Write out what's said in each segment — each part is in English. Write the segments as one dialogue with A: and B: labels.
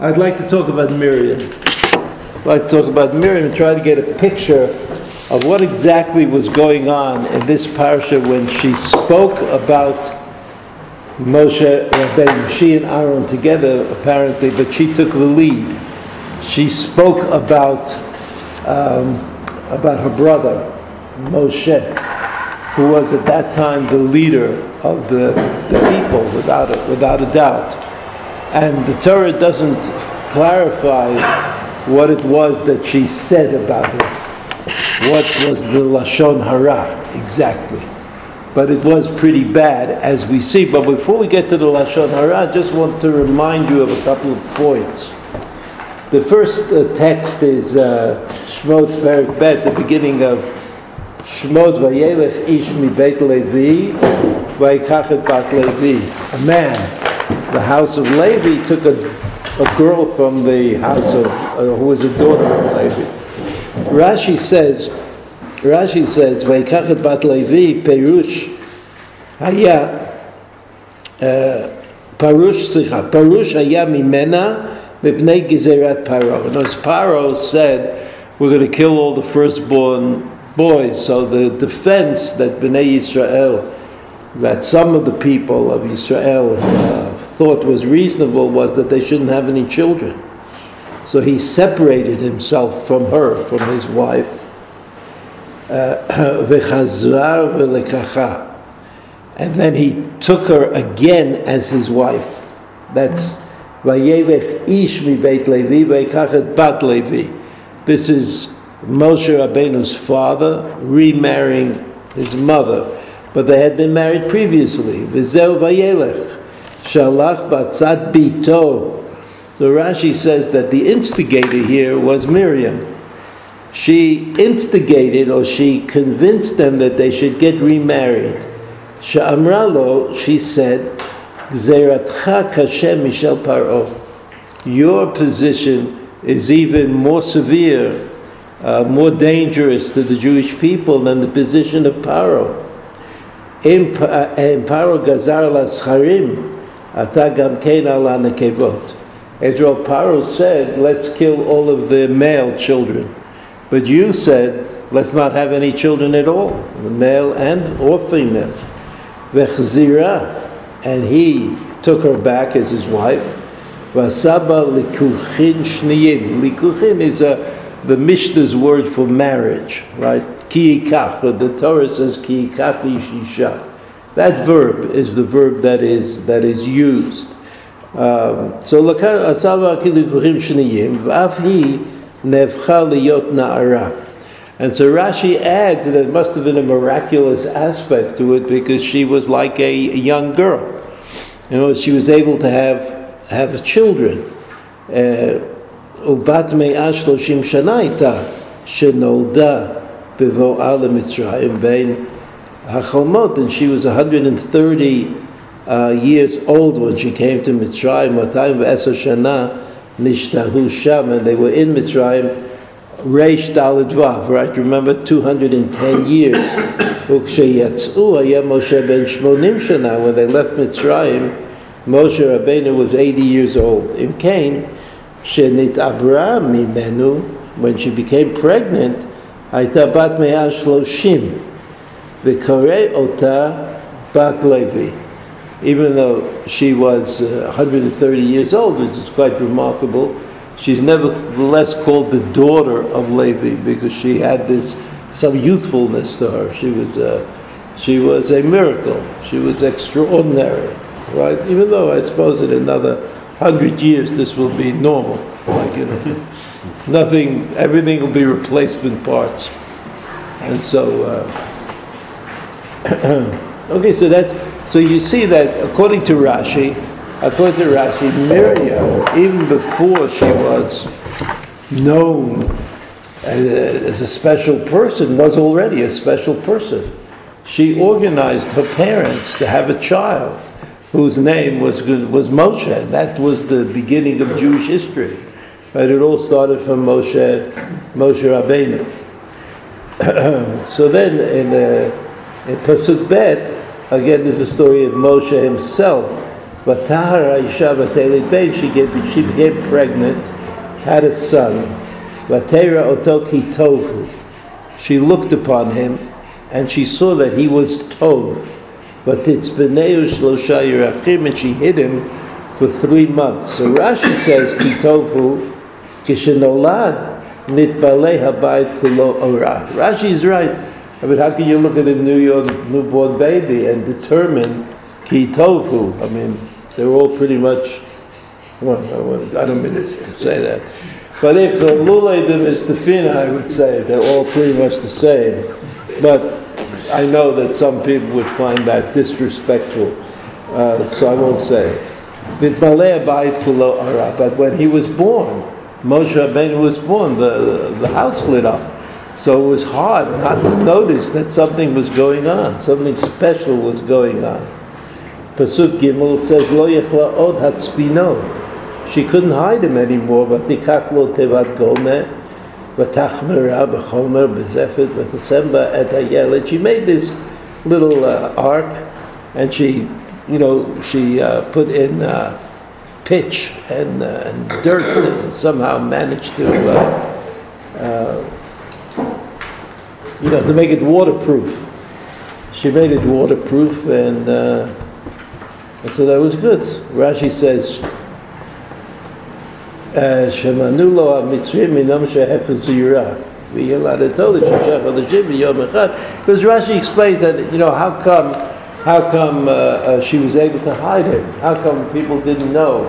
A: I'd like to talk about Miriam. I'd like to talk about Miriam and try to get a picture of what exactly was going on in this parsha when she spoke about Moshe Rabbeinu. She and Aaron together, apparently, but she took the lead. She spoke about um, about her brother Moshe, who was at that time the leader of the, the people, without a, without a doubt. And the Torah doesn't clarify what it was that she said about him. What was the Lashon Hara exactly? But it was pretty bad, as we see. But before we get to the Lashon Hara, I just want to remind you of a couple of points. The first uh, text is uh, Shmot Perik Bet, the beginning of Shmot Vayelech Ish Mi Beit Levi Bat Levi. A man, the house of Levi, took a, a girl from the house of, uh, who was a daughter of Levi. Rashi says, Rashi says, Vayikachet Bat Levi Perush Haya Parush Slicha Parush Haya Mimena Mipnei Gezerat Paro. And as Paro said, we're going to kill all the firstborn boys. So the defense that Bnei Israel, that some of the people of Israel uh, thought was reasonable, was that they shouldn't have any children. So he separated himself from her, from his wife. V'lekacha. And then he took her again as his wife. That's Vayelech ish mi beit Levi, v'ikachet bat Levi. This is Moshe Rabbeinu's father remarrying his mother, but they had been married previously. V'zeu vayelech, shalach batzat bito. So Rashi says that the instigator here was Miriam. She instigated or she convinced them that they should get remarried. Sha'amralo, she said, kashem paro. Your position is even more severe, uh, more dangerous to the Jewish people than the position of Paro. In Paro gazar la scharim, ata gam kein nekevot. Paro said, let's kill all of the male children. But you said, let's not have any children at all, male and or female. Vechzira, and he took her back as his wife. Vasaba likuchin shniyim. Likuchin is a, the Mishnah's word for marriage, right? Kiikach. The Torah says kiikach shisha. That verb is the verb that is that is used. Um, so asaba kilikuchim shniyim. V'afhi nevcha liyot na'ara. And so Rashi adds that it must have been a miraculous aspect to it because she was like a, a young girl. You know, she was able to have have children. Ubat me'ah shloshim shana ita shenolda bevo'a leMitzrayim bein hachomot, and she was 130 uh, years old when she came to Mitzrayim. Matayim ve'eser shana nishtahu sham, and they were in Mitzrayim. Reish Dalad Vav, right? Remember, 210 years. Uksheyatzu haya Moshe ben Shmonim shana. When they left Mitzrayim, Moshe Rabbeinu was 80 years old. In Cain, Shenit Abraham mimenu, when she became pregnant, הייתה בת מאה שלושים, וקורא אותה בת Levi. Even though she was uh, 130 years old, which is quite remarkable, she's nevertheless called the daughter of Levi because she had this some youthfulness to her. She was a, she was a miracle. She was extraordinary, right? Even though I suppose in another hundred years this will be normal, like you know, nothing, everything will be replacement parts, and so. Uh, okay, so that's so you see that according to Rashi, according to Rashi, Miriam, even before she was known as a special person, was already a special person. She organized her parents to have a child whose name was, was Moshe. That was the beginning of Jewish history. But it all started from Moshe, Moshe Rabbeinu. so then in, uh, in Pasuk Bet, again, there's a story of Moshe himself Vatelit Bein, she, gave, she became pregnant, had a son. Vatera Otoki Tovu. She looked upon him and she saw that he was Tov. But it's B'nei Shlosha Yerachim, and she hid him for three months. So Rashi says, Ki Tovu, Kishenolad, Nitbalei Habayit Kulo Ora. Rashi is right. I mean, how can you look at a new York newborn baby and determine Ki Tovu? I mean, they're all pretty much, well, I don't mean to say that. But if the Luleidim is the Fina, I would say they're all pretty much the same. But I know that some people would find that disrespectful, uh, so I won't say. But when he was born, Moshe Rabbeinu was born, the, the house lit up. So it was hard not to notice that something was going on, something special was going on. Pasuk Gimel says, Lo yechla od hatzpino. She couldn't hide him anymore, but tikach lo tevat gomer, Vatachmara b'chomer b'zefet v'tasemba et hayelet. She made this little uh, ark, and she, you know, she uh, put in uh, pitch and, uh, and dirt, and somehow managed to, uh, uh, you know, to make it waterproof. She made it waterproof, and, and so that was good. Rashi says שמנו לו המצרים מנום שהחז זירה. ויהיה לה לתולד שישה חודשים ביום אחד. Because Rashi explains that, you know, how come, how come uh, uh, she was able to hide him? How come people didn't know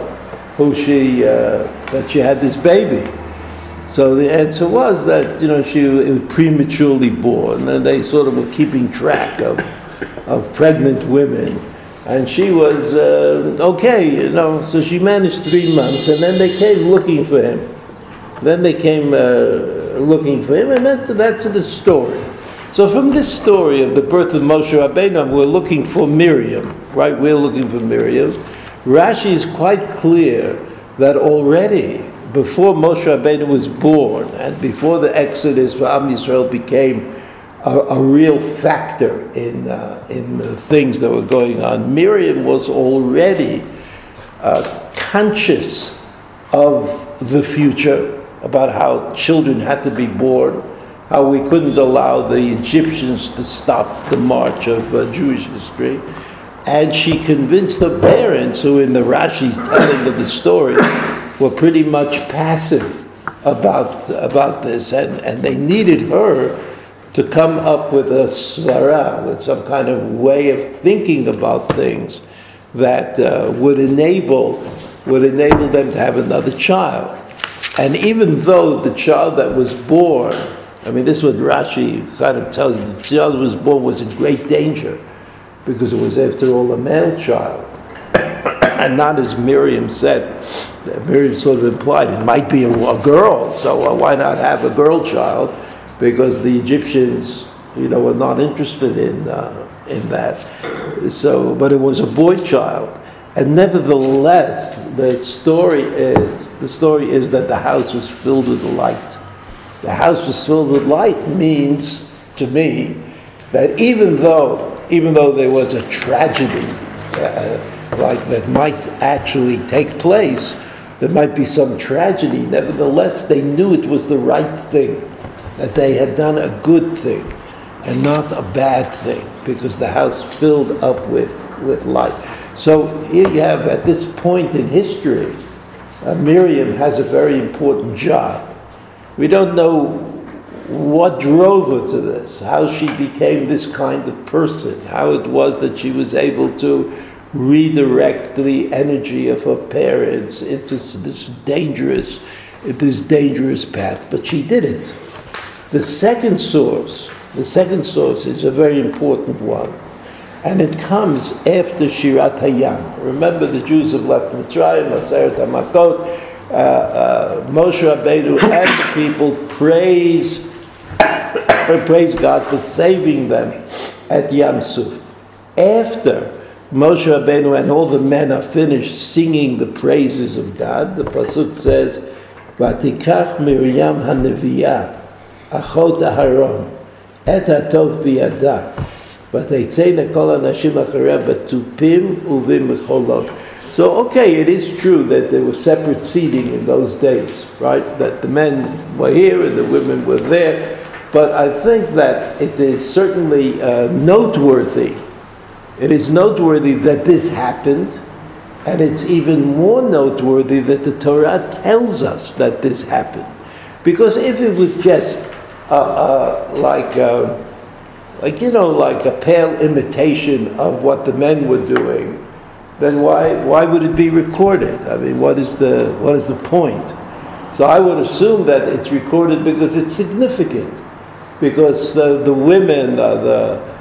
A: who she, uh, that she had this baby? So the answer was that, you know, she was prematurely born and they sort of were keeping track of, of pregnant women and she was uh, okay, you know. So she managed three months, and then they came looking for him. Then they came uh, looking for him, and that's that's the story. So from this story of the birth of Moshe Rabbeinu, we're looking for Miriam, right? We're looking for Miriam. Rashi is quite clear that already before Moshe Rabbeinu was born, and before the Exodus for Am Yisrael became a, a real factor in, uh, in the things that were going on. Miriam was already uh, conscious of the future, about how children had to be born, how we couldn't allow the Egyptians to stop the march of uh, Jewish history. And she convinced her parents, who in the Rashi's telling of the story, were pretty much passive about, about this, and, and they needed her to come up with a svara, with some kind of way of thinking about things that uh, would enable would enable them to have another child. And even though the child that was born, I mean, this is what Rashi kind of tells you, the child that was born was in great danger because it was, after all, a male child. and not as Miriam said, Miriam sort of implied it might be a, a girl, so uh, why not have a girl child? Because the Egyptians, you know, were not interested in uh, in that. So, but it was a boy child, and nevertheless, the story is the story is that the house was filled with light. The house was filled with light means to me that even though even though there was a tragedy uh, like that might actually take place, there might be some tragedy. Nevertheless, they knew it was the right thing that they had done a good thing and not a bad thing because the house filled up with, with light. So here you have, at this point in history, uh, Miriam has a very important job. We don't know what drove her to this, how she became this kind of person, how it was that she was able to redirect the energy of her parents into this dangerous, this dangerous path. But she did it. The second source, the second source is a very important one, and it comes after Shirat Hayam. Remember, the Jews have left Mitzrayim, Aseret Hamakot, uh, uh, Moshe Rabbeinu and the people praise, praise God for saving them at Yam Suf. After Moshe Rabbeinu and all the men are finished singing the praises of God, the pasuk says, "Vatikach Miriam Haneviyah." אחות אהרון, את הטוב בידה, ותצאנה כל הנשים אחריה בתופים ובמחולות. So, okay, it is true that there was separate seating in those days, right? That the men were here and the women were there. But I think that it is certainly uh, noteworthy. It is noteworthy that this happened, and it's even more noteworthy that the Torah tells us that this happened. Because if it was just uh, uh, like, uh, like, you know, like a pale imitation of what the men were doing, then why, why would it be recorded? I mean, what is, the, what is the point? So I would assume that it's recorded because it's significant, because uh, the women, uh, the,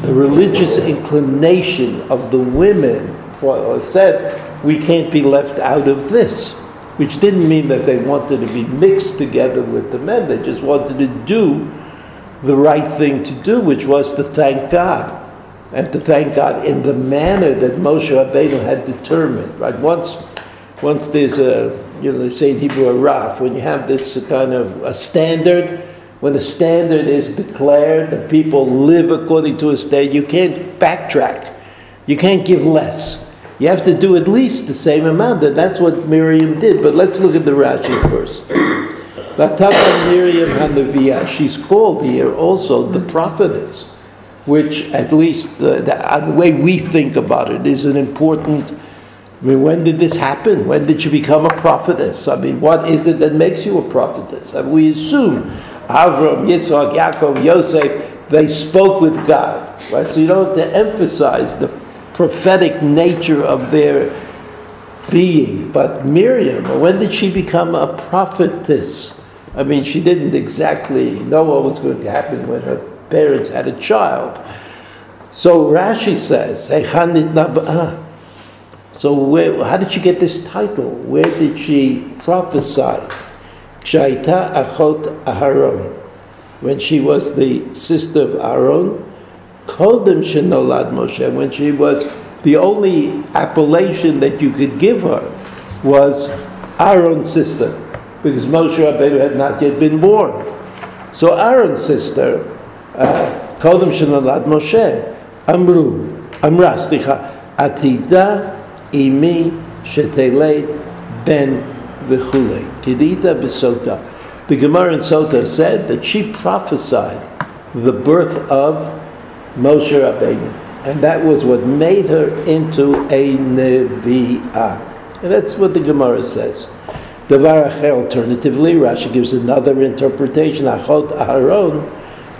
A: the religious inclination of the women for, said, we can't be left out of this, which didn't mean that they wanted to be mixed together with the men, they just wanted to do the right thing to do, which was to thank God and to thank God in the manner that Moshe Rabbeinu had determined. Right? Once, once there's a, you know, they say in Hebrew a raf, when you have this kind of a standard, when a standard is declared, the people live according to a standard, you can't backtrack. You can't give less. You have to do at least the same amount. That that's what Miriam did. But let's look at the Rashi first. Miriam Hanaviyah. She's called here also the prophetess which at least the, the, uh, the, way we think about it is an important. I mean, when did this happen? When did you become a prophetess? I mean, what is it that makes you a prophetess? And we assume Avram, Yitzhak, Yaakov, Yosef, they spoke with God, right? So you don't have to emphasize the prophetic nature of their being. But Miriam, when did she become a prophetess? I mean, she didn't exactly know what was going to happen when her parents had a child. So Rashi says, So where, how did she get this title? Where did she prophesy? Kshaita Achot Aharon. When she was the sister of Aaron, Kodim Shinolad Moshe, when she was the only appellation that you could give her was Aaron's sister, because Moshe Rabbeinu had not yet been born. So Aaron's sister, uh, Kodim Shinolad Moshe, Amru, Amrasticha, Atida Imi Sheteleit Ben V'chule, Kedita Bisota. The Gemara in Sota said that she prophesied the birth of Moshe Rabbeinu. And that was what made her into a Nevi'ah. And that's what the Gemara says. Devar alternatively, Rashi gives another interpretation. Achot Aharon,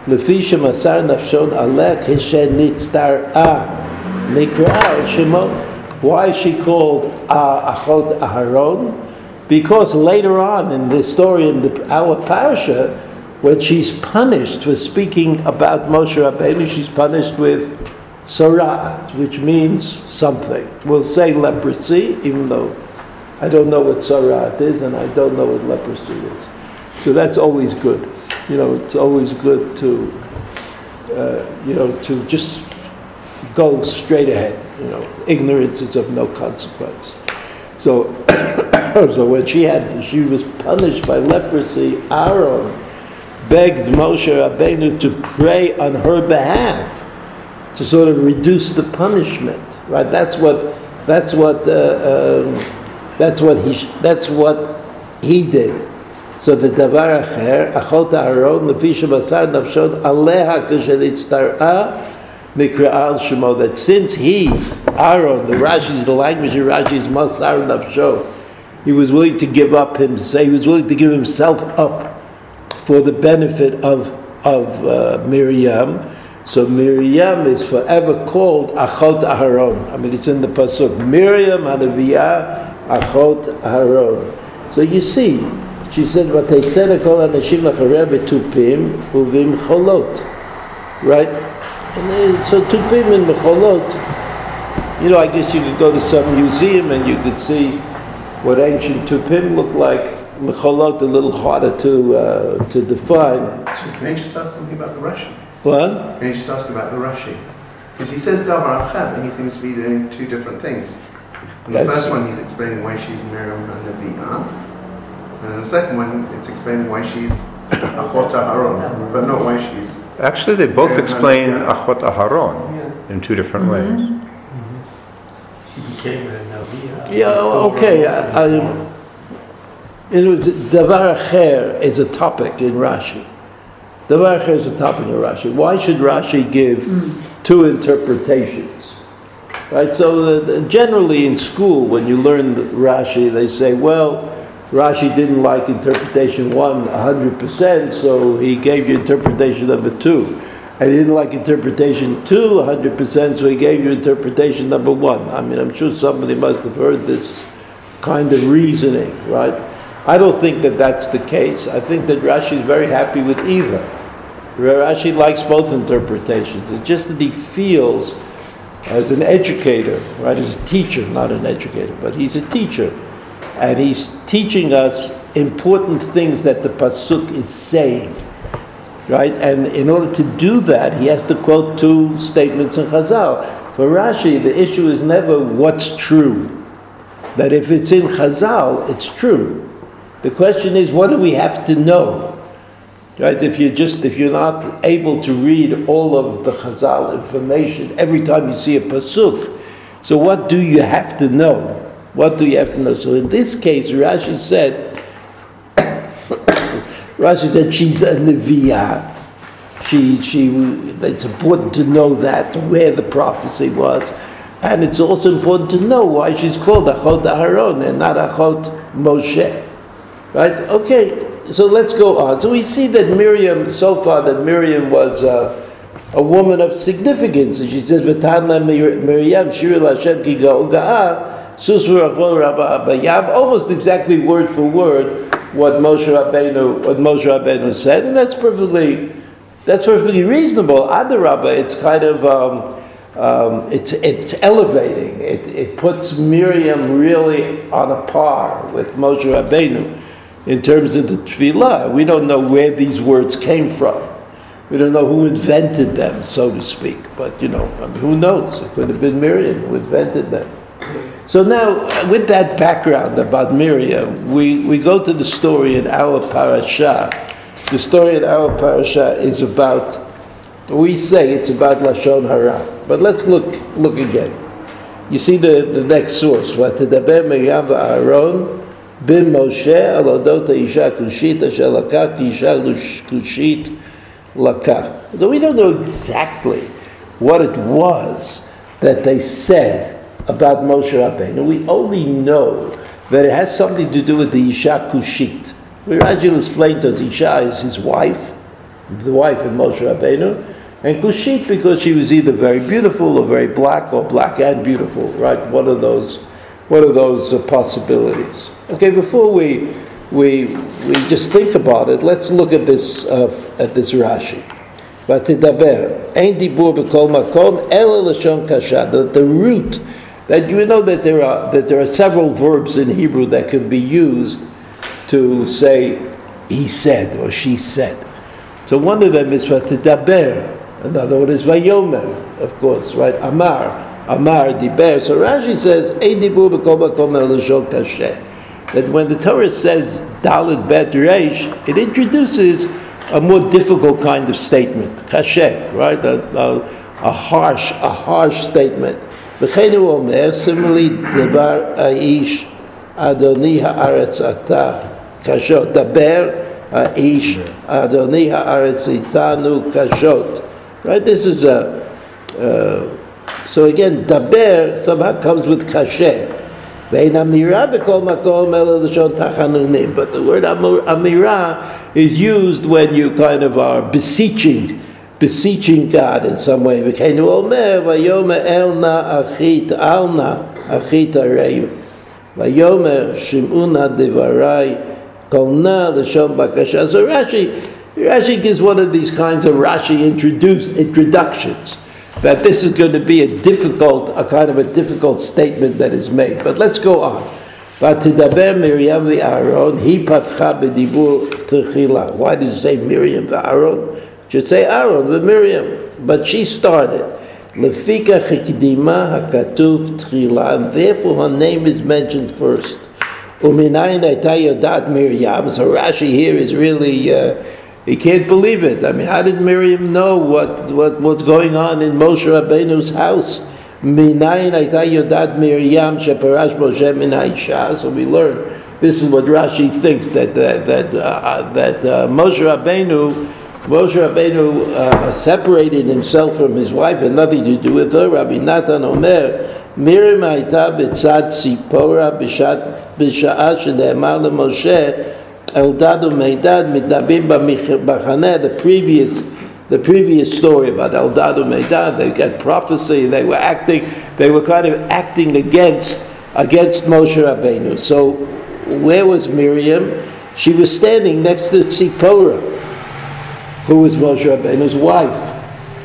A: Lefisha Masar Nafshon Alech Hishen Nitztar'ah, Nikra'ah Why is she called uh, Achot Aharon? Because later on in the story in the, our parasha, when she's punished for speaking about Moshe Rabbeinu, she's punished with sara'at, which means something. We'll say leprosy, even though I don't know what sara'at is and I don't know what leprosy is. So that's always good you know, it's always good to, uh, you know, to just go straight ahead. You know, ignorance is of no consequence. So, so when she had, she was punished by leprosy. Aaron begged Moshe Rabbeinu to pray on her behalf to sort of reduce the punishment. Right? That's what. That's what. Uh, um, that's what he. That's what he did. So the davar acher, achot haron, lefisha basar nafshot, aleha kshenitztar'a, nikra'al shemo, that since he, Aaron, the Rashi's, the language of Rashi's, masar nafshot, he was willing to give up himself, he was willing to give himself up for the benefit of, of uh, Miriam. So Miriam is forever called Achot Aharon. I mean, it's in the Pasuk. Miriam Hanaviyah Achot Aharon. So you see, she said, "Vateitzena kol anashim lacharei betupim uvim cholot." Right? And uh, so tupim and cholot, You know, I guess you could go to some museum and you could see what ancient tupim looked like. Mecholot a little harder to uh, to define.
B: So can I just ask something about the Rashi?
A: What?
B: Can I just ask about the Rashi? Because he says davar achad, and he seems to be doing two different things. In the first one, he's explaining why she's Miriam and Nevi'ah. And the second one, it's explaining why she's Achot Aharon, but not why she's.
C: Actually, they both explain Achot Aharon in two different mm-hmm. ways. Mm-hmm. became a Navi.
A: Yeah, okay. I, I, it was Davar Acher is a topic in Rashi. Davar Acher is a topic in Rashi. Why should Rashi give hmm. two interpretations? Right. So the, the- generally in school, when you learn the Rashi, they say, well, Rashi didn't like interpretation one 100%, so he gave you interpretation number two. And he didn't like interpretation two 100%, so he gave you interpretation number one. I mean, I'm sure somebody must have heard this kind of reasoning, right? I don't think that that's the case. I think that Rashi is very happy with either. Rashi likes both interpretations. It's just that he feels, as an educator, right, as a teacher, not an educator, but he's a teacher, and he's teaching us important things that the pasuk is saying, right? And in order to do that, he has to quote two statements in Chazal. For Rashi, the issue is never what's true. That if it's in Chazal, it's true. The question is, what do we have to know? Right? If you're just if you're not able to read all of the Chazal information every time you see a pasuk, so what do you have to know? What do you have to know? So in this case, Rashi said, Rashi said she's a neviah. She she it's important to know that where the prophecy was, and it's also important to know why she's called Achot Aharon and not Achot Moshe. Right? Okay, so let's go on. So we see that Miriam, so far, that Miriam was uh, a woman of significance. And she says, V'tadla Miriam, Shiril Hashem ki ga'ah, sus rabba abayam, almost exactly word for word what Moshe Rabbeinu, what Moshe Rabbeinu said, and that's perfectly, that's perfectly reasonable. Adarabba, it's kind of, um, um, it's, it's elevating. It, it puts Miriam really on a par with Moshe Rabbeinu in terms of the Tefillah. We don't know where these words came from. We don't know who invented them, so to speak. But, you know, I mean, who knows? It could have been Miriam who invented them. So now, with that background about Miriam, we, we go to the story in our parasha. The story in our parasha is about, we say it's about Lashon Hara. But let's look, look again. You see the, the next source. What the Miriam Aaron בן משה על אודות האישה הכושית אשר לקח כי אישה כושית לקח. So we don't know exactly what it was that they said about Moshe Rabbeinu. We only know that it has something to do with the Isha Kushit. Rashi will explain to us Isha is his wife, the wife of Moshe Rabbeinu, and Kushit because she was either very beautiful or very black or black and beautiful, right? One of those, one of those uh, possibilities. Okay, before we, we, we just think about it, let's look at this, uh, at this Rashi. ותדבר, אין דיבור בכל מקום, אלא לשון קשה. The, the root, that you know that there are, that there are several verbs in Hebrew that can be used to say, he said or she said. So one of them is ותדבר, another one is vayomer, of course, right? Amar, Amar Diber. So Rashi says, Eidibu. That when the Torah says Dalit Bet Reish, it introduces a more difficult kind of statement, kasheh, right? A, a, a, harsh, a harsh statement. V'chein hu omer, similarly, Debar Aish Adoni ha'aretz atah kashot. Daber Aish Adoni ha'aretz itanu kashot. Right? This is a... Uh, so again, דבר somehow comes with kashe. ואין אמירה בכל מקום אלא לשון תחנונים. But the word amir- אמירה is used when you kind of are beseeching, beseeching God in some way. וכן הוא אומר, ויאמר אל נא אחית, אל נא אחית הריהו. ויאמר שמעו נא דברי, כל נא לשון בקשה. So Rashi, Rashi gives one of these kinds of Rashi introduce, introductions that this is going to be a difficult, a kind of a difficult statement that is made. But let's go on. ותדבר מרים ואהרון, היא פתחה בדיבור תחילה. Why did you say Miriam ואהרון? should say Aaron ומרים. But she started. לפיכך הקדימה הכתוב תחילה, and therefore her name is mentioned first. ומניין הייתה יודעת מרים, so Rashi here is really, uh, he can't believe it. I mean, how did Miriam know what, what what's going on in Moshe Rabbeinu's house? מניין הייתה יודעת מרים שפרש משה מן האישה, so we learn, this is what Rashi thinks, that, that, that, uh, that uh, Moshe Rabbeinu, Moshe Rabbeinu uh, separated himself from his wife, had nothing to do with her, Rabbi Natan Omer, מרים הייתה בצד ציפורה בשעה שנאמר למשה Eldad Umeidad Midnabim B'Machane, the previous the previous story about Eldad Umeidad, they got prophecy, they were acting, they were kind of acting against against Moshe Rabbeinu. So where was Miriam? She was standing next to Tzipora, who was Moshe Rabbeinu's wife.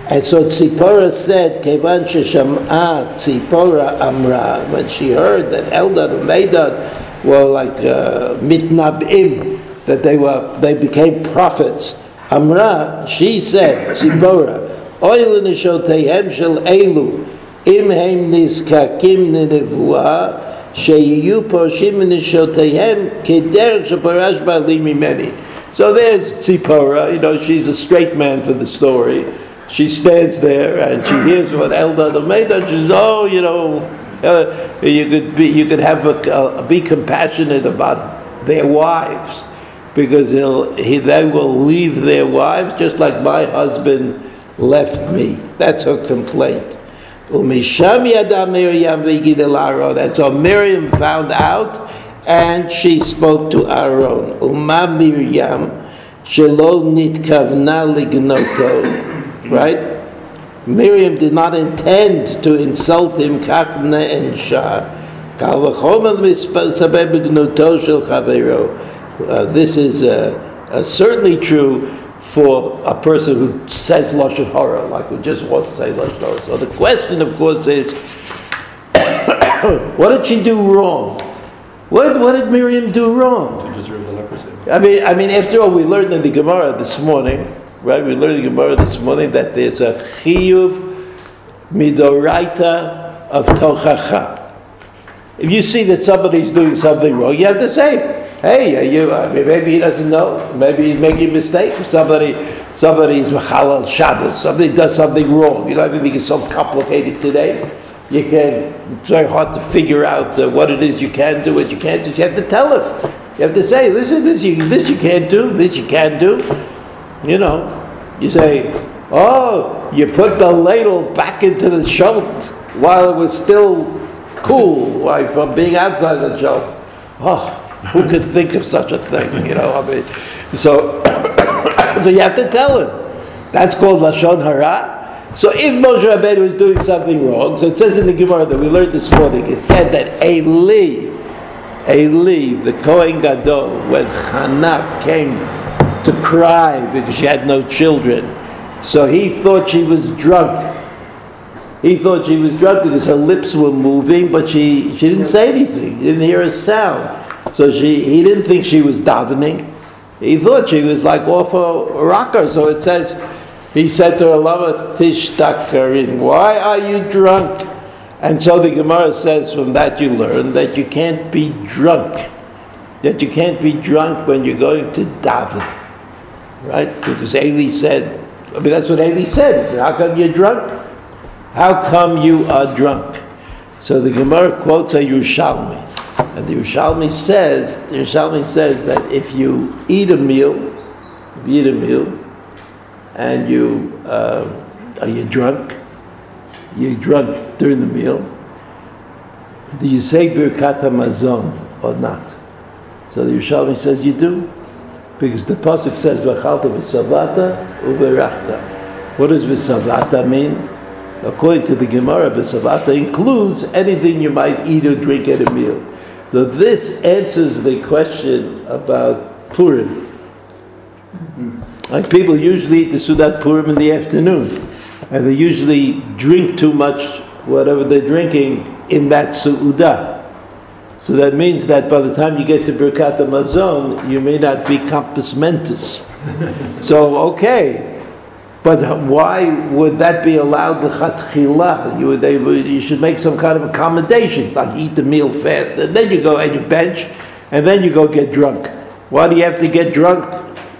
A: And so Tzipora said, Kevan Shesham'a Tzipora Amra, when she heard that Eldad Umeidad were like uh, mitnabim, that they were they became prophets. Amra, she said, Tzipora, Oil neshoteihem shel elu, im heim nizkakim nenevuah, שיהיו פורשים מנשותיהם כדרך שפרש בעלי ממני. So there's Tzipora, you know, she's a straight man for the story. She stands there and she hears what Eldad made, and she says, "Oh, you know, uh, you could be, you could have a, uh, be compassionate about their wives." because he, they will leave their wives just like my husband left me. That's her complaint. That's how Miriam found out, and she spoke to Aaron. Uma Miriam shelo nitkavna lignoto. Right? Miriam did not intend to insult him. And Shah. Uh, this is uh, uh, certainly true for a person who says lashon hara, like who just wants to say lashon hara. So the question, of course, is, what did she do wrong? What, what did Miriam do wrong? I mean, I mean, after all, we learned in the Gemara this morning, right? We learned in Gemara this morning that there's a chiyuv midoraita of tochacha. If you see that somebody's doing something wrong, you have to say, hey, you, uh, maybe he doesn't know, maybe he's making a mistake. Somebody, somebody's halal Shabbos, somebody does something wrong. You know, everything is so complicated today. You can, it's very hard to figure out uh, what it is you can do, what you can't do. You have to tell him. You have to say, listen, this you, this you can't do, this you can do. You know, you say, oh, you put the ladle back into the cholent while it was still cool, like from being outside the cholent. Oh, who could think of such a thing? You know, I mean, so so you have to tell him. That's called lashon hara. So if Moshe Rabbeinu was doing something wrong, so it says in the Gemara that we learned this morning, it said that Eli, Eli, the Kohen Gadol, when Hannah came to cry because she had no children, so he thought she was drunk. He thought she was drunk because her lips were moving, but she, she didn't say anything. He didn't hear a sound. So she, he didn't think she was davening. He thought she was like off a rocker. So it says, he said to her, Lama tishtakarin, why are you drunk? And so the Gemara says from that you learn that you can't be drunk. That you can't be drunk when you're going to daven. Right? Because Eli said, I mean, that's what Eli said. Said, How come you're drunk? How come you are drunk? So the Gemara quotes a Yerushalmi. And the Yerushalmi says, the Yerushalmi says that if you eat a meal, if you eat a meal, and you uh, are you drunk, you're drunk during the meal, do you say Birkat Hamazon or not? So the Yerushalmi says you do, because the pasuk says V'chalta v'savata u'berachta. What does v'savata mean? According to the Gemara, v'savata includes anything you might eat or drink at a meal. So this answers the question about Purim. Like people usually eat the Sudat Purim in the afternoon, and they usually drink too much, whatever they're drinking, in that Su'udah. So that means that by the time you get to Birkat Hamazon, you may not be compos mentis. so, okay, but why would that be allowed to chatchila? You, they, you should make some kind of accommodation, like eat the meal fast, and then you go and you bench, and then you go get drunk. Why do you have to get drunk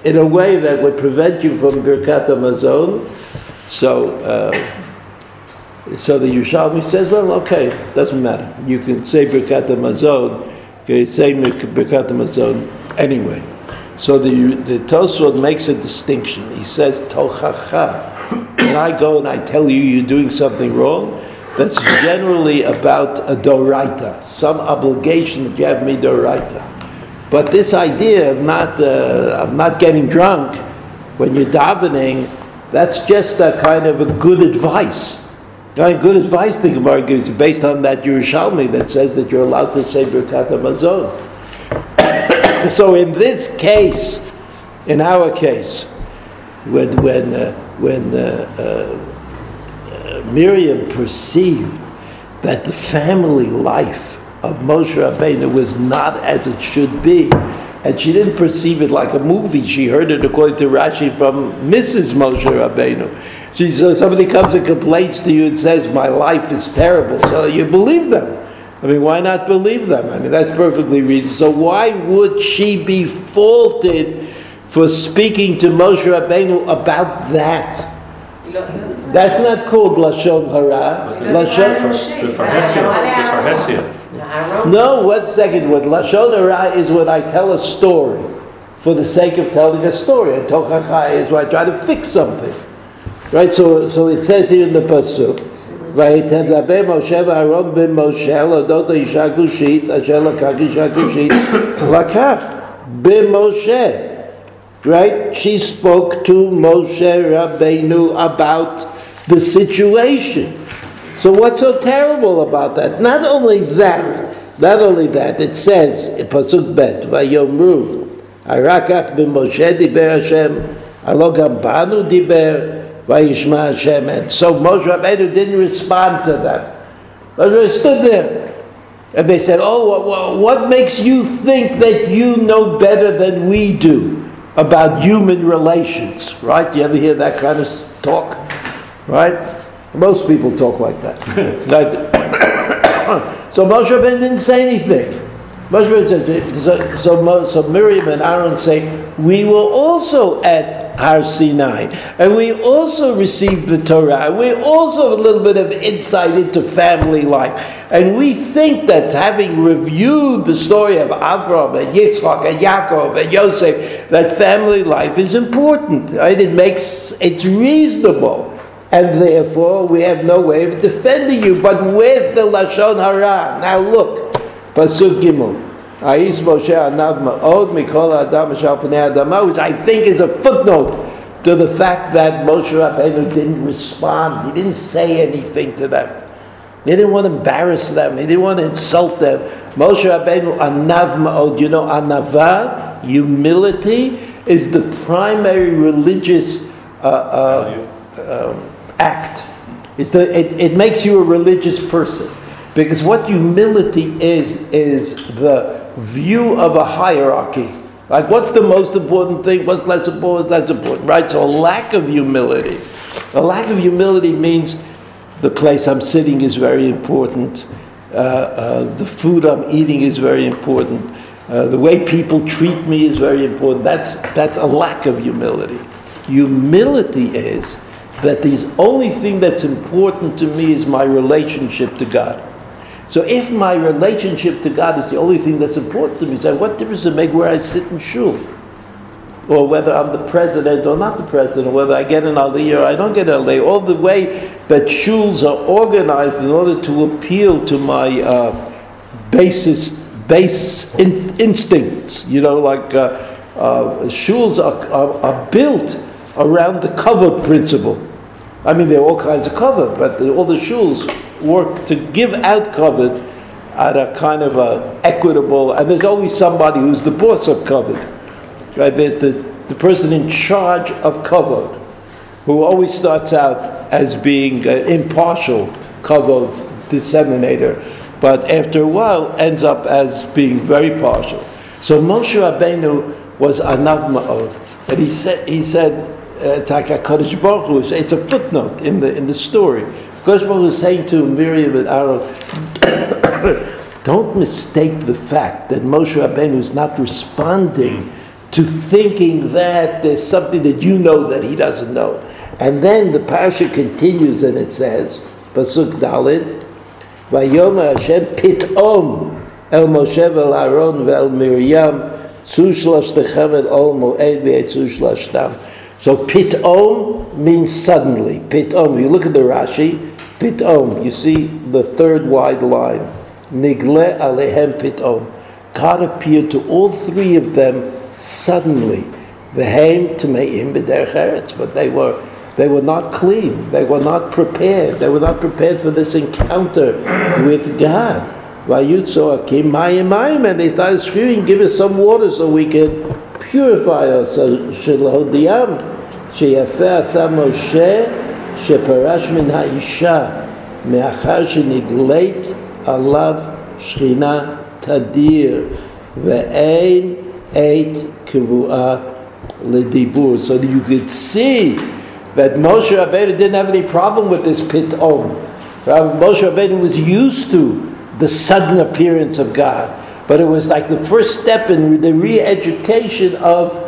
A: in a way that would prevent you from Birkat Hamazon? So, uh, So the Yerushalmi says, well, okay, doesn't matter. You can say Birkat Hamazon, okay, say Birkat Hamazon anyway. So the, the Tosfot makes a distinction. He says, Tochacha. When I go and I tell you you're doing something wrong, that's generally about a doraita, some obligation that you have me doraita. But this idea of not, uh, of not getting drunk when you're davening, that's just a kind of a good advice. Good advice the Gemara gives you based on that Yerushalmi that says that you're allowed to say Birkat Hamazon. so in this case, in our case, when when uh, when uh, uh, Miriam perceived that the family life of Moshe Rabbeinu was not as it should be, and she didn't perceive it like a movie. She heard it according to Rashi from Mrs. Moshe Rabbeinu. So somebody comes and complains to you and says, "My life is terrible," so you believe them. I mean, why not believe them? I mean, that's perfectly reasonable. So why would she be faulted for speaking to Moshe Rabbeinu about that? That's not called lashon hara. Lashon. No, one second. What lashon hara is when I tell a story for the sake of telling a story, and tochacha is when I try to fix something. Right. So, so it says here in the pasuk. ויתדבר משה ואהרון בן משה על אודות האישה הגושית אשר לקח אישה גושית לקח במשה right she spoke to Moshe Rabbeinu about the situation so what's so terrible about that not only that not only that it says in Pasuk Bet ויאמרו הrakach במשה דיבר השם הלא גם בנו דיבר Vayishma Hashem. And so Moshe Rabbeinu didn't respond to them. Moshe stood there. And they said, Oh, what makes you think that you know better than we do about human relations? Right? You ever hear that kind of talk? Right? Most people talk like that. so Moshe Rabbeinu didn't say anything. Moshe says, so, so, so Miriam and Aaron say, We were also at Har Sinai. And we also received the Torah. and We also have a little bit of insight into family life. And we think that having reviewed the story of Avram and Yitzchak and Yaakov and Yosef, that family life is important. Right? It makes it's reasonable. And therefore, we have no way of defending you. But where's the Lashon Hara? Now look, Pasuk Gimel. Ais Moshe Anav Ma'od Mikol Adam Adama, which I think is a footnote to the fact that Moshe Rabbeinu didn't respond. He didn't say anything to them. He didn't want to embarrass them. He didn't want to insult them. Moshe Rabbeinu Anav Ma'od. You know, Anava, humility, is the primary religious uh, uh, um, act. It's the, it, it makes you a religious person. Because what humility is, is the view of a hierarchy. Like, what's the most important thing? What's less important? What's less important, right? So, a lack of humility. A lack of humility means the place I'm sitting is very important. Uh, uh, the food I'm eating is very important. Uh, the way people treat me is very important. That's, that's a lack of humility. Humility is that the only thing that's important to me is my relationship to God. So if my relationship to God is the only thing that's important to me, so what difference does it make where I sit in shul? Or whether I'm the president or not the president, or whether I get an aliyah or I don't get an aliyah, all the way that shuls are organized in order to appeal to my uh, basis, base in, instincts. You know, like uh, uh, shuls are, are, are built around the kavod principle. I mean, there are all kinds of kavod, but all the shuls work to give out kavod at a kind of a equitable, and there's always somebody who's the boss of kavod. Right? There's the, the person in charge of kavod, who always starts out as being an impartial kavod disseminator, but after a while ends up as being very partial. So Moshe Rabbeinu was anav ma'od, and he said, he said, uh, Baruch Hu, it's a footnote in the, in the story. Koshma was saying to Miriam and Aaron, don't mistake the fact that Moshe Rabbeinu is not responding to thinking that there's something that you know that he doesn't know. And then the parasha continues and it says, Pasuk Dalit, Vayomer Hashem Pitom El Moshe Vel Aaron Vel Miriam Tzu Shloshtechem Et Ol Moed V'Etzu Shloshtam. So Pitom means suddenly. Pitom, you look at the Rashi, Pitom, you see the third wide line. Nigle Alehem Pitom. God appeared to all three of them suddenly. Vehem Tmeim B'derech Eretz, but they were they were not clean. They were not prepared. They were not prepared for this encounter with God. And they started screaming, "Give us some water so we can purify ourselves." Shelahodiam, sheyafe asa Moshe, sheparash min haisha, me'achar alav shchina tadir, ve'ein eit kivua ledibur. So you could see that Moshe Rabbeinu didn't have any problem with this pitom. Moshe Rabbeinu was used to the sudden appearance of God, but it was like the first step in the re-education of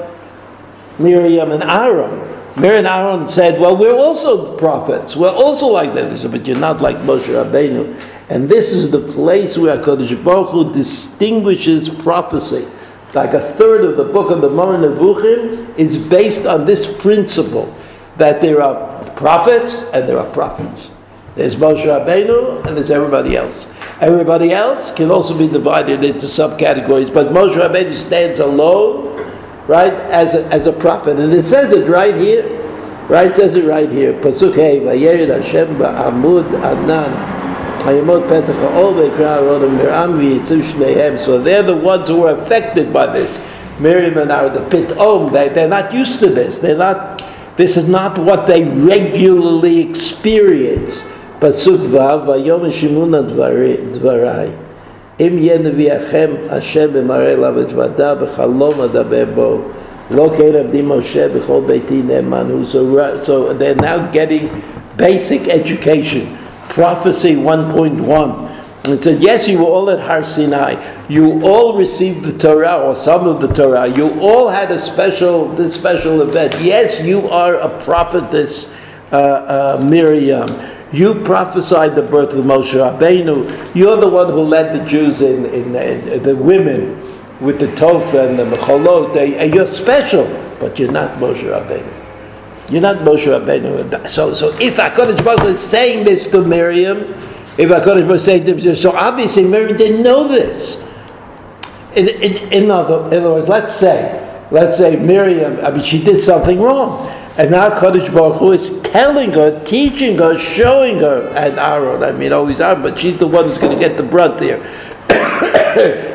A: Miriam and Aaron. Miriam and Aaron said, "Well, we're also prophets. We're also like that." Said, "But you're not like Moshe Rabbeinu." And this is the place where Hakadosh Baruch Hu distinguishes prophecy. Like a third of the book of the Moreh Nevuchim is based on this principle that there are prophets and there are prophets. There's Moshe Rabbeinu and there's everybody else. Everybody else can also be divided into subcategories, but Moshe Rabbeinu stands alone, right, as a, as a prophet. And it says it right here, right? Says it right here. Pasuk Hey, Vayerid Hashem ba'amud anan. So they're the ones who are affected by this. Miriam and Aaron, the pitom, they, they're not used to this. They're not this is not what they regularly experience. Vav, Vayom Shimuna Dvarai. Im Yenevi Achem Hashem B'marei Lavet Vada B'chalom Adaber Bo. Lo Abdi Moshe B'chol Beiti Ne'emanu. So, so they're now getting basic education. Prophecy 1.1. It said, yes, you were all at Har Sinai. You all received the Torah, or some of the Torah. You all had a special, this special event. Yes, you are a prophetess, uh, uh, Miriam. You prophesied the birth of Moshe Rabbeinu. You're the one who led the Jews in, in, in the women with the tofa and the mecholot. And you're special, but you're not Moshe Rabbeinu. You're not Moshe Rabbeinu. So, so if HaKadosh Baruch is saying this to Miriam, if HaKadosh Baruch say to him, so obviously Miriam didn't know this. In, in, in, other, in other words, let's say, let's say Miriam, I mean, she did something wrong. And now Kadosh Baruch Hu is telling her, teaching her, showing her, and Aaron, I mean, always Aaron, but she's the one who's going to get the brunt there.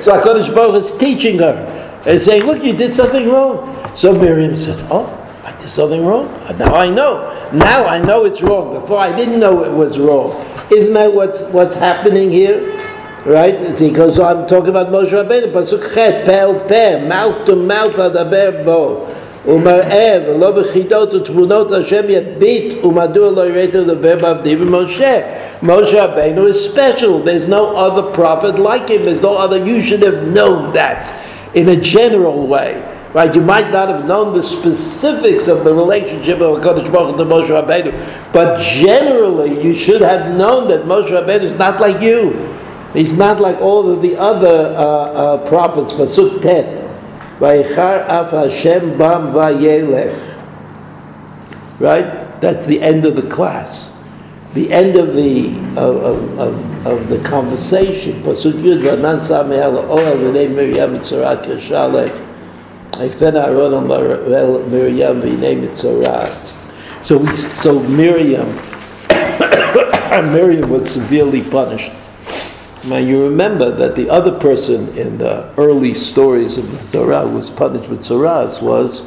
A: so Kadosh Baruch Hu is teaching her and saying, look, you did something wrong. So Miriam said, oh, I did something wrong? Now I know. Now I know it's wrong. Before I didn't know it was wrong. Isn't that what's, what's happening here? Right? He goes on talking about Moshe Rabbeinu, Pasuk Chet, Pel Peh, mouth to mouth adaber bo. ומראה ולא בחידות ותמונות השם ידביט ומדוע לא יראית לדבר בעבדי ומשה. Moshe Rabbeinu is special. There's no other prophet like him. There's no other. You should have known that in a general way. Right? You might not have known the specifics of the relationship of HaKadosh Baruch to Moshe Rabbeinu, but generally you should have known that Moshe Rabbeinu is not like you. He's not like all of the other uh, uh, prophets. Pasuk Tet. Vayichar af Hashem bam vayelech. Right? That's the end of the class. The end of the of, of, of, the conversation. Pasuk Yud v'anan sameh oel v'nei Miriam tzorat kashalech. So we, so Miriam, Miriam was severely punished. Now you remember that the other person in the early stories of the Torah who was punished with tzoras was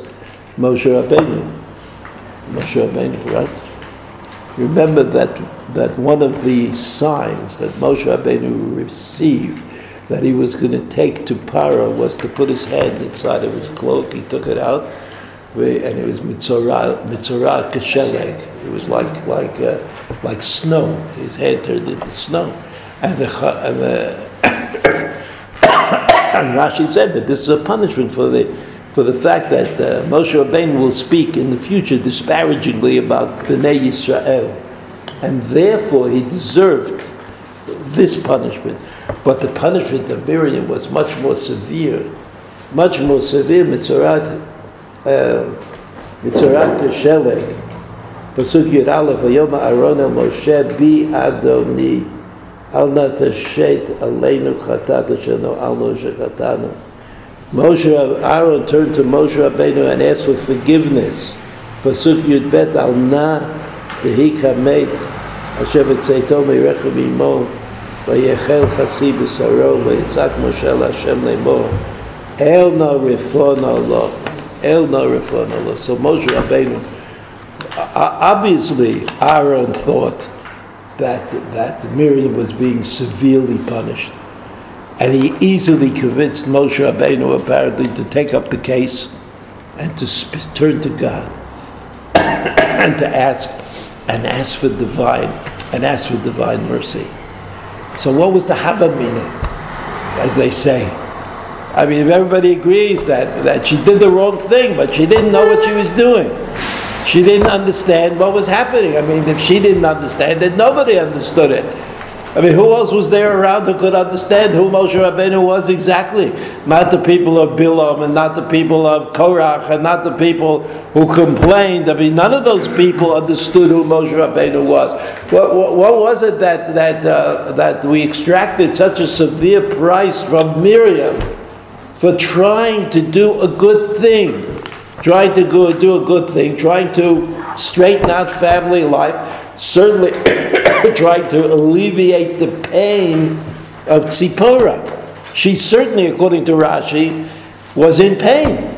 A: Moshe Rabbeinu. Moshe Rabbeinu, right? Remember that that one of the signs that Moshe Rabbeinu received that he was going to take to Paro was to put his hand inside of his cloak. He took it out, and it was mitzorah kashelek. It was like like uh, like snow. His head turned into snow, and the and the and Rashi said that this is a punishment for the for the fact that uh, Moshe Rabbeinu will speak in the future disparagingly about Bnei Yisrael. and therefore he deserved this punishment. But the punishment of Miriam was much more severe, much more severe. Mitzorat, uh, Mitzorat Kesheleg, Pasuk Yud Aleph, Vayom Aaron el Moshe bi Adoni, al na tashet aleinu chatat asheno al Moshe chatanu. Moshe, Aaron turned to Moshe Rabbeinu and asked for forgiveness. Pasuk Yud Bet al na dehi kamet, asher v'tzeito meirechem imo, ויחל חסי בשרו, ויצעק משה להשם לאמור, אל נא רפונו לו, אל נא רפונו לו. So Moshe Rabbeinu, obviously Aaron thought that, that Miriam was being severely punished. And he easily convinced Moshe Rabbeinu apparently to take up the case and to sp- turn to God and to ask and ask for divine and ask for divine mercy. So what was the hava amina, as they say? I mean, if everybody agrees that, that she did the wrong thing, but she didn't know what she was doing. She didn't understand what was happening. I mean, if she didn't understand it, nobody understood it. I mean, who else was there around who could understand who Moshe Rabbeinu was exactly? Not the people of Bilam, and not the people of Korach, and not the people who complained. I mean, none of those people understood who Moshe Rabbeinu was. What, what, what was it that, that, uh, that we extracted such a severe price from Miriam for trying to do a good thing? Trying to go, do a good thing, trying to straighten out family life, certainly trying to alleviate the pain of Tzipora. She certainly, according to Rashi, was in pain.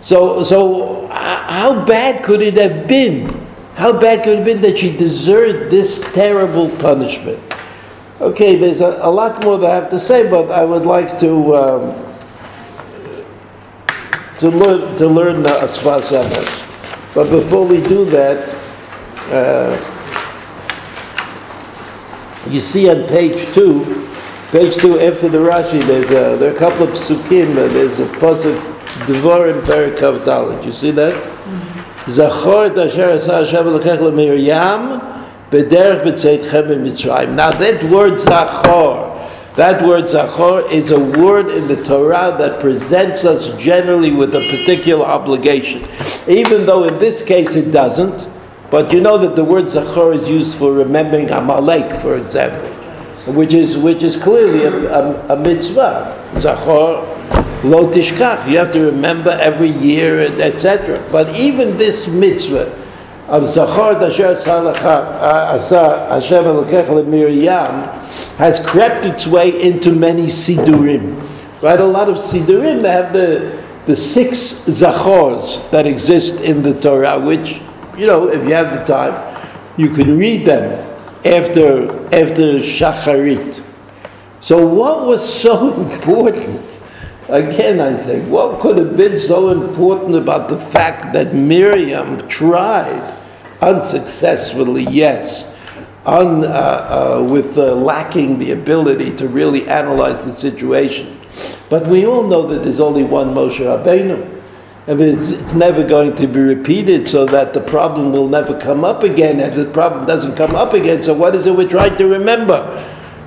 A: So, so how bad could it have been? How bad could it have been that she deserved this terrible punishment? Okay, there's a, a lot more that I have to say, but I would like to um, to learn to learn the Asfas Emes. But before we do that, uh, you see on page two, page two after the Rashi, there's a, there are a couple of psukim. uh, There's a pasuk Devarim Perikav Dalet. You see that? Zachor et asher asa Hashem lekech leMiriam bederech b'tzeitchem b'Mitzrayim. Now that word Zachor, that word Zachor is a word in the Torah that presents us generally with a particular obligation, even though in this case it doesn't. But you know that the word Zachor is used for remembering Amalek, for example, which is which is clearly a, a, a mitzvah. Zachor lo tishkach. You have to remember every year, etc. But even this mitzvah of Zachor dasher asa Hashem elokech Miriam has crept its way into many sidurim. Right, a lot of sidurim have the the six zachors that exist in the Torah, which you know, if you have the time, you can read them after after Shacharit. So, what was so important? Again, I say, what could have been so important about the fact that Miriam tried unsuccessfully, yes, un, uh, uh, with lacking the ability to really analyze the situation. But we all know that there's only one Moshe Rabbeinu. And it's, it's never going to be repeated so that the problem will never come up again. And the problem doesn't come up again, so what is it we're trying to remember?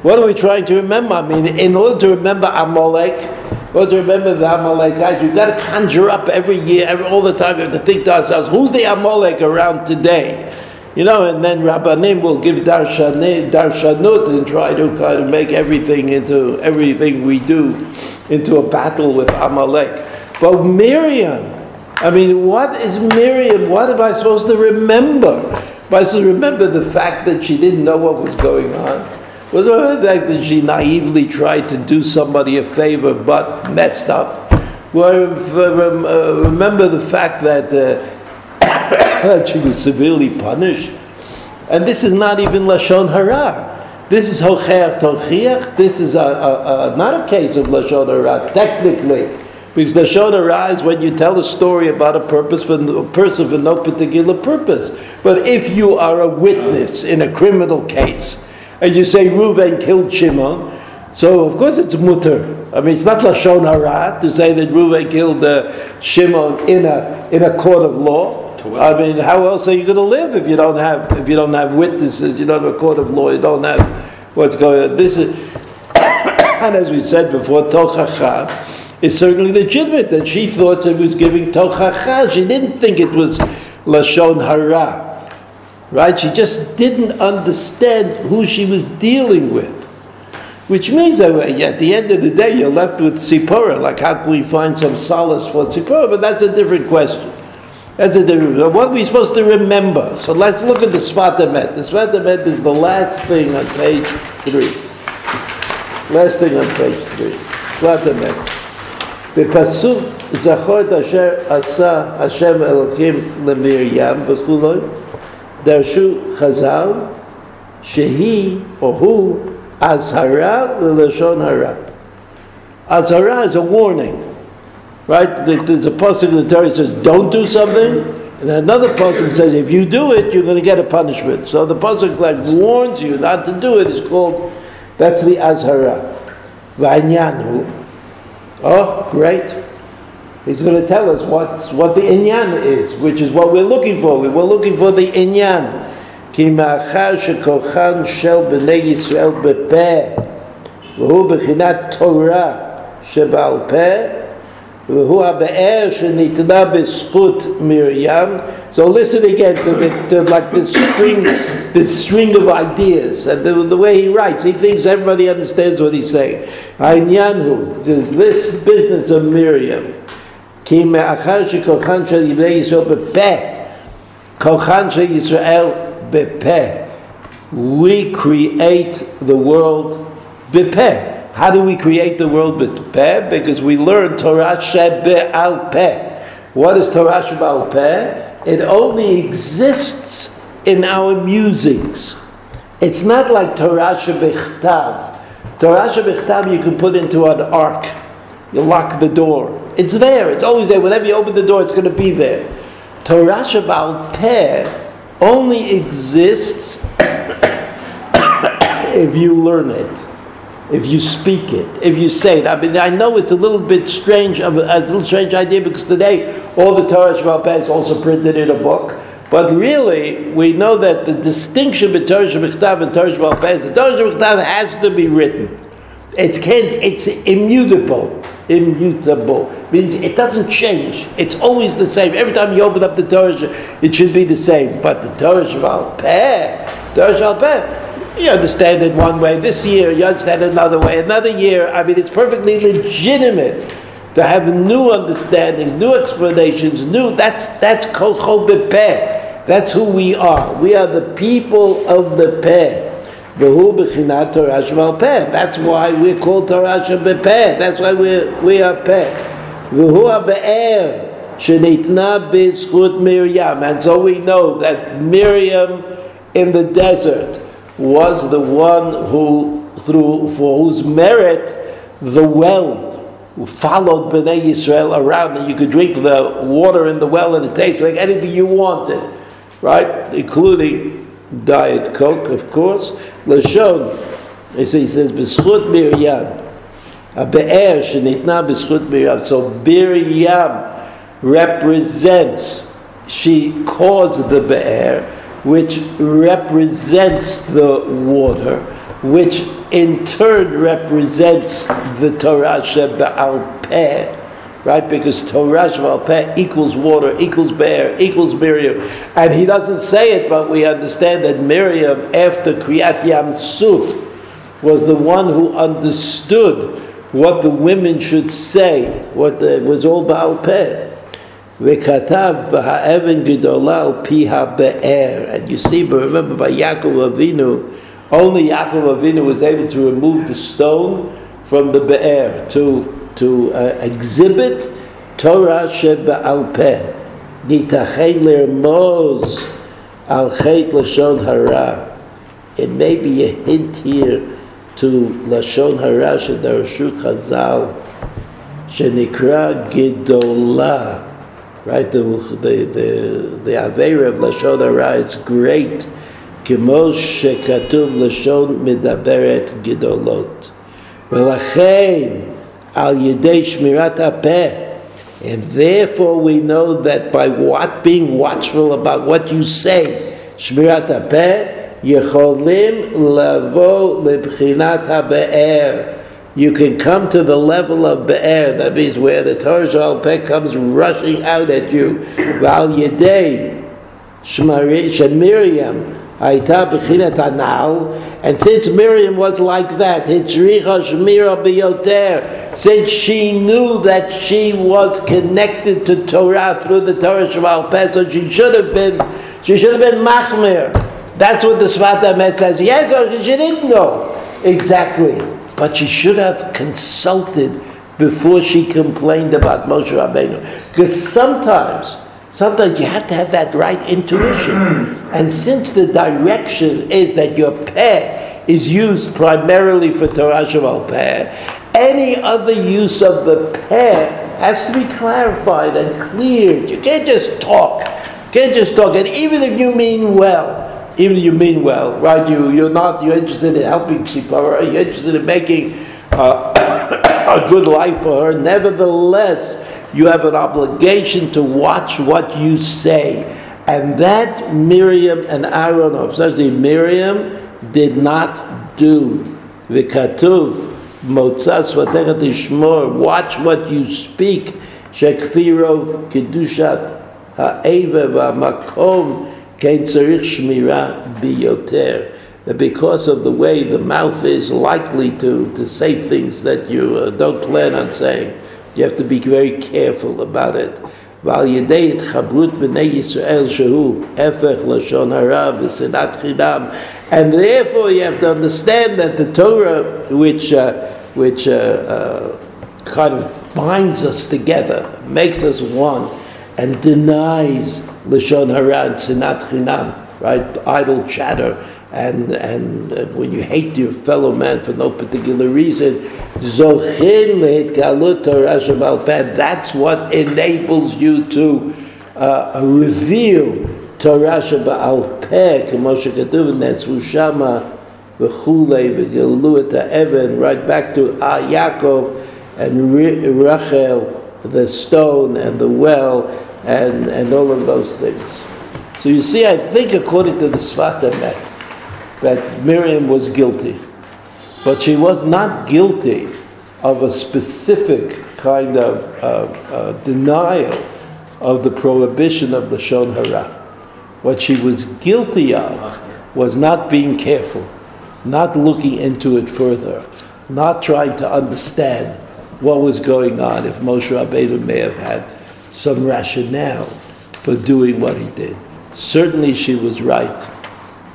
A: What are we trying to remember? I mean, in order to remember Amalek, order to remember the Amalekites, we've got to conjure up every year, every, all the time, we have to think to ourselves, who's the Amalek around today? You know, and then Rabbanim will give darshani, darshanut and try to kind of make everything into everything we do into a battle with Amalek. But Miriam, I mean, what is Miriam? What am I supposed to remember? Am I supposed to remember the fact that she didn't know what was going on? Was it the fact that she naively tried to do somebody a favor but messed up? Well, uh, remember the fact that uh, she was severely punished? And this is not even Lashon Hara. This is Hocheach Tochiach. This is a, a, a, not a case of Lashon Hara, technically. Because Lashon Hara is when you tell a story about a purpose for a person for no particular purpose. But if you are a witness in a criminal case, and you say Reuven killed Shimon, so of course it's mutter. I mean, it's not lashon hara to say that Reuven killed uh, Shimon in a in a court of law. I mean, how else are you going to live if you don't have if you don't have witnesses? You don't have a court of law. You don't have what's going on. This is, and as we said before, tochacha is certainly legitimate that she thought it was giving tochacha. She didn't think it was lashon hara, right? She just didn't understand who she was dealing with. Which means that at the end of the day, you're left with Tzipora. Like, how can we find some solace for Tzipora? But that's a different question. That's the, what we supposed to remember. So let's look at the Sfat Emet. The Sfat Emet is the last thing on page 3. Last thing on page 3. Sfat Emet. בפסוק זכור את אשר עשה השם אלוקים למרים וכולו, דרשו chazal shehi או הוא אזהרה ללשון הרע. Azara is a warning. right? There's a pasuk in the Torah that says, "Don't do something," and another pasuk says, "If you do it, you're going to get a punishment." So the pasuk like warns you not to do it is called that's the azhara. Vanyanu. Oh, great! He's going to tell us what what the inyan is, which is what we're looking for. We're looking for the inyan. כי מאחר שכוחן של בני ישראל בפה והוא בחינת תורה שבעל פה והוא הבאר שניתנה בזכות מרים so listen again to, the, to like this string this string of ideas and the, the way he writes he thinks everybody understands what he's saying העניין הוא this business of Miriam כי מאחר שכוחן של בני ישראל בפה כוחן של ישראל bepeh. We create the world bepeh. How do we create the world bepeh? Because we learn Torah shebe'al peh. What is Torah shebe'al peh? It only exists in our musings. It's not like Torah shebichtav. Torah shebichtav you can put into an ark. You lock the door. It's there. It's always there. Whenever you open the door, it's going to be there. Torah shebe'al peh only exists if you learn it, if you speak it, if you say it. I mean, I know it's a little bit strange, a little strange idea because today all the Torah Shabbat is also printed in a book. But really, we know that the distinction between Torah Shabbat and Torah Shabbat is the Torah Shabbat has to be written. It can't. It's immutable immutable. Means it doesn't change. It's always the same. Every time you open up the Torah, it should be the same. But the Torah Peh, Torah Peh, you understand it one way this year, you understand it another way, another year. I mean, it's perfectly legitimate to have new understandings, new explanations, new. That's that's kol bepeh. That's who we are. We are the people of the peh. Vehu b'chinat Torah shebal. That's why we're called Torah shebepeh. That's why we we are peh. Vehu ha'be'er shenitna Miriam. And so we know that Miriam in the desert was the one who, through, for whose merit, the well followed Bnei Yisrael around, and you could drink the water in the well, and it tastes like anything you wanted, right? Including Diet Coke, of course. Lashon, he says, B'schut Miriam. A be'er shenitna b'schut Miriam. So Miriam represents, she caused the Be'er, which represents the water, which in turn represents the Torah Shebe'al Peh, right? Because Torah Shval equals water, equals bear, equals Miriam. And he doesn't say it, but we understand that Miriam, after Kriyat Yam Suf, was the one who understood what the women should say, what the, was all Baal Peh. וכתב והאבן גדולה על פי הבאר. And you see, but remember by Yaakov Avinu, only Yaakov Avinu was able to remove the stone from the be'er, to to uh, exhibit Torah שבעל פה. ניתכן לרמוז al חטא לשון הרע. It may be a hint here to לשון הרע שדרשו חז"ל, שנקרא גדולה. Right, the, the, the, the Aveira of לשון הרע is great, כמו שכתוב לשון מדברת גדולות. ולכן על ידי שמירת הפה And therefore we know that by what being watchful about what you say, Shmirat HaPeh, Yecholim Lavo Lebchinat HaBe'er. You can come to the level of Be'er, that means where the Torah Shal Peh comes rushing out at you. Val Yedei, Shemiriam, Aita Bechinat Anal, and since Miriam was like that, Hitzricha Shmira Biyoter, since she knew that she was connected to Torah through the Torah Shemal Peh, so she should have been, she should have been Machmir. That's what the Sfat Emet says. Yes, she didn't know exactly, but she should have consulted before she complained about Moshe Rabbeinu. Because sometimes Sometimes you have to have that right intuition. and since the direction is that your peh is used primarily for Torah shebe'al peh, any other use of the peh has to be clarified and cleared. You can't just talk. You can't just talk. And even if you mean well, even if you mean well, right? You you're not you're interested in helping Tzipora, you're interested in making uh, a good life for her. Nevertheless, you have an obligation to watch what you say. And that Miriam and Aaron, especially Miriam, did not do. The Katuv, Motzas Vatechat Ishmor, watch what you speak. Shekfirov Kedushat Ha'eva V'Makom Kein Tzarich Shmira Biyoter. That because of the way the mouth is likely to, to say things that you uh, don't plan on saying. You have to be very careful about it. ועל ידי התחברות בני ישראל שהוא הפך לשון הרע ושנאת חינם. And therefore you have to understand that the Torah, which, uh, which uh, uh, kind of binds us together, makes us one, and denies Lashon Hara and Sinat Chinam, right? Idle chatter. And, and uh, when you hate your fellow man for no particular reason, that's what enables you to uh, reveal Torah שבעל פה, כמו שכתוב, נעשו שמה וכולי, וגלו את האבן, right back to uh, Yaakov and Rachel, the stone and the well, and, and all of those things. So you see, I think according to the Sfat Emet, that Miriam was guilty. But she was not guilty of a specific kind of uh, uh, denial of the prohibition of the Shon Hara. What she was guilty of was not being careful, not looking into it further, not trying to understand what was going on, if Moshe Rabbeinu may have had some rationale for doing what he did. Certainly she was right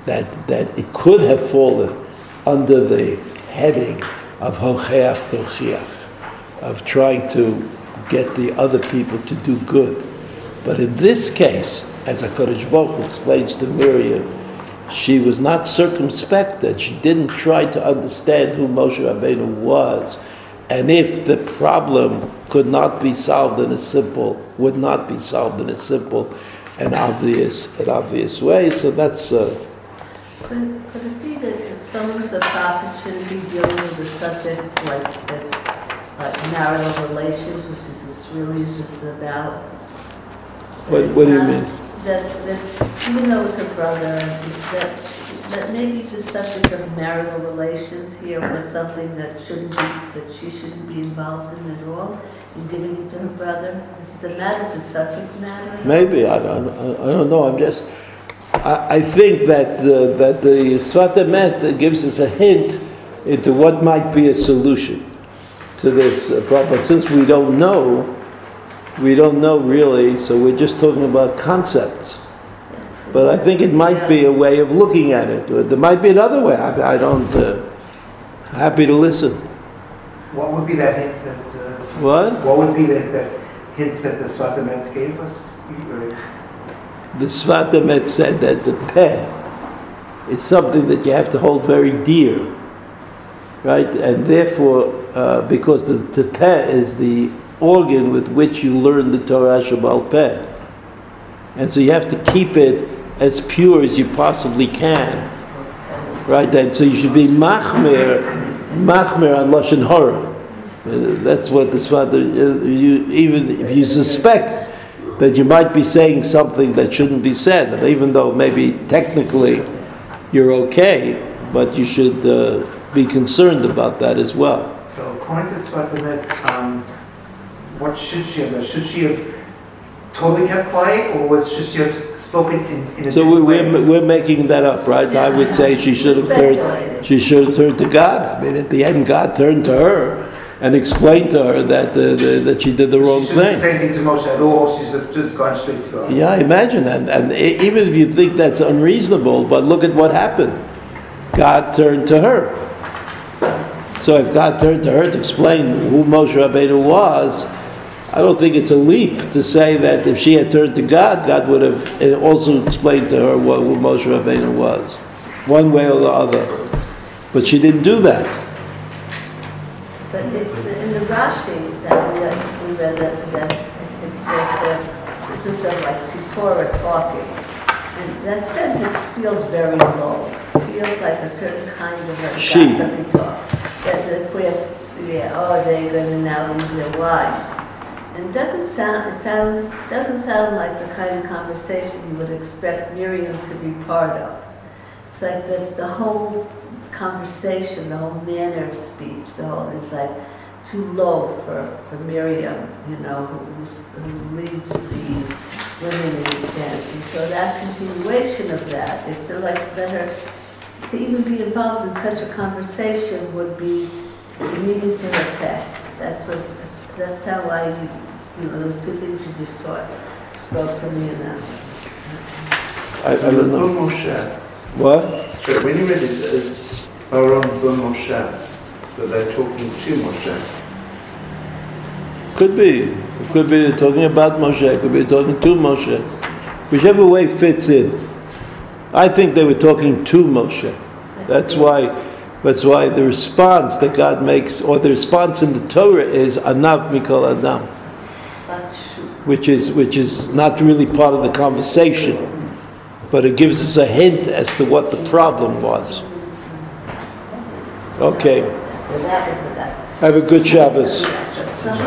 A: that, that it could have fallen under the heading of Hocheach Tochiach, of trying to get the other people to do good. But in this case, as HaKadosh Baruch explains to Miriam, she was not circumspect that she didn't try to understand who Moshe Rabbeinu was. And if the problem could not be solved in a simple, would not be solved in a simple and obvious, an obvious way, so that's. Uh,
C: could, could it be that some of the prophet shouldn't be dealing with a subject like this, like marital relations, which is this really is about.
A: What, what do you mean?
C: That, that even though it's her brother, that, that maybe the subject of marital relations here was something that shouldn't be, that she shouldn't be involved in at all, in giving it to her brother? Is the matter, the subject matter?
A: Maybe, I don't, I don't know, I'm just, I, I think that the, that the Sfat Emet gives us a hint into what might be a solution to this uh, problem. Since we don't know, we don't know really, so we're just talking about concepts. But I think it might be a way of looking at it. There might be another way. I, I don't. Uh, happy to listen.
D: What would be that hint that? Uh,
A: what?
D: What would be that, that hint that the Sfat Emet gave us?
A: the Sfat Emet said that the peh is something that you have to hold very dear, right? And therefore, uh, because the, the peh is the organ with which you learn the Torah shebe'al peh. And so you have to keep it as pure as you possibly can. Right? And so you should be machmir, machmir on Lashon Hora. Uh, That's what the Sfat, uh, you, even if you suspect that you might be saying something that shouldn't be said, and even though maybe technically you're okay, but you should uh, be concerned about that as well.
D: So according to Sfat Emet, um, what should she have? Should she have totally kept quiet, or was should she have spoken in, in a
A: So we- we're, we're making that up, right? I would say she should have turned, she should have turned to God. I mean, at the end, God turned to her and explained to her that, uh, the- that she did the wrong
D: She
A: thing.
D: say anything to Moshe at all. She's just gone straight to God.
A: Yeah, imagine, and, and e- even if you think that's unreasonable, but look at what happened. God turned to her. So if God turned to her to explain who Moshe Rabbeinu was, I don't think it's a leap to say that if she had turned to God, God would have uh, also explained to her what, Moshe Rabbeinu was, one way or the other. But she didn't do that.
C: But it, in the Rashi that we, uh, we read that, that it's that the, this is sort of like Tzipora talking. And that sentence feels very low. It feels like a certain kind of a
A: She.
C: gossipy talk. That the queer, yeah, oh, they're going to now leave their wives. And it doesn't sound, it sounds, doesn't sound like the kind of conversation you would expect Miriam to be part of. It's like the, the whole conversation, the whole manner of speech, the whole, is like too low for, for Miriam, you know, who, who leads the women in the dance. And so that continuation of that, it's sort like that her, to even be involved in such a conversation would be demeaning to her pet. That's what, that's how I, you know, those two things you just taught spoke to me enough.
A: I, I don't know.
B: Bon Moshe.
A: What?
B: So when you read it as Aaron Bon Moshe, that they're talking to Moshe.
A: Could be. It could be they're talking about Moshe, it could be talking to Moshe. Whichever way fits in. I think they were talking to Moshe. That's why, that's why the response that God makes, or the response in the Torah is Anav Mikol Adam,
C: Spot shoot.
A: Which is, which is not really part of the conversation, but it gives us a hint as to what the problem was. Okay,
C: Well, that was the best.
A: have a good Shabbos.
C: Some-